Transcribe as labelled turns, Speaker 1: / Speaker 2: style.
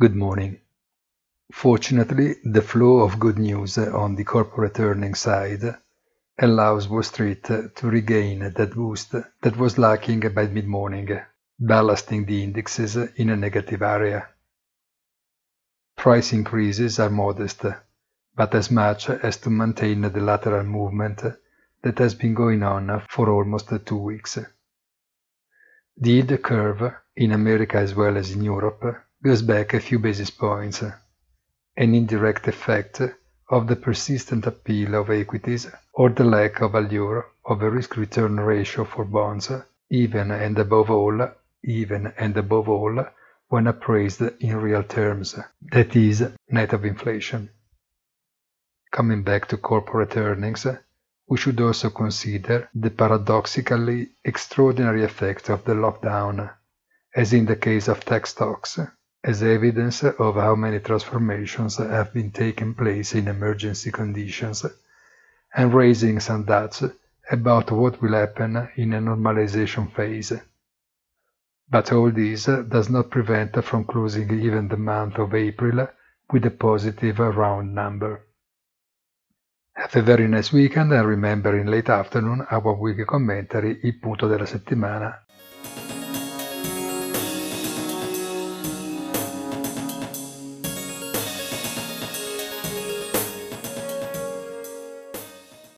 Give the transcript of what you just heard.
Speaker 1: Good morning. Fortunately, the flow of good news on the corporate earnings side allows Wall Street to regain that boost that was lacking by mid-morning, ballasting the indexes in a negative area. Price increases are modest, but as much as to maintain the lateral movement that has been going on for almost two weeks. The yield curve, in America as well as in Europe, goes back a few basis points, an indirect effect of the persistent appeal of equities or the lack of allure of a risk-return ratio for bonds, even and above all, even and above all, when appraised in real terms, that is, net of inflation. Coming back to corporate earnings, we should also consider the paradoxically extraordinary effect of the lockdown, as in the case of tech stocks, as evidence of how many transformations have been taking place in emergency conditions, and raising some doubts about what will happen in a normalization phase. But all this does not prevent from closing even the month of April with a positive round number. Have a very nice weekend and remember in late afternoon our weekly commentary Il punto della settimana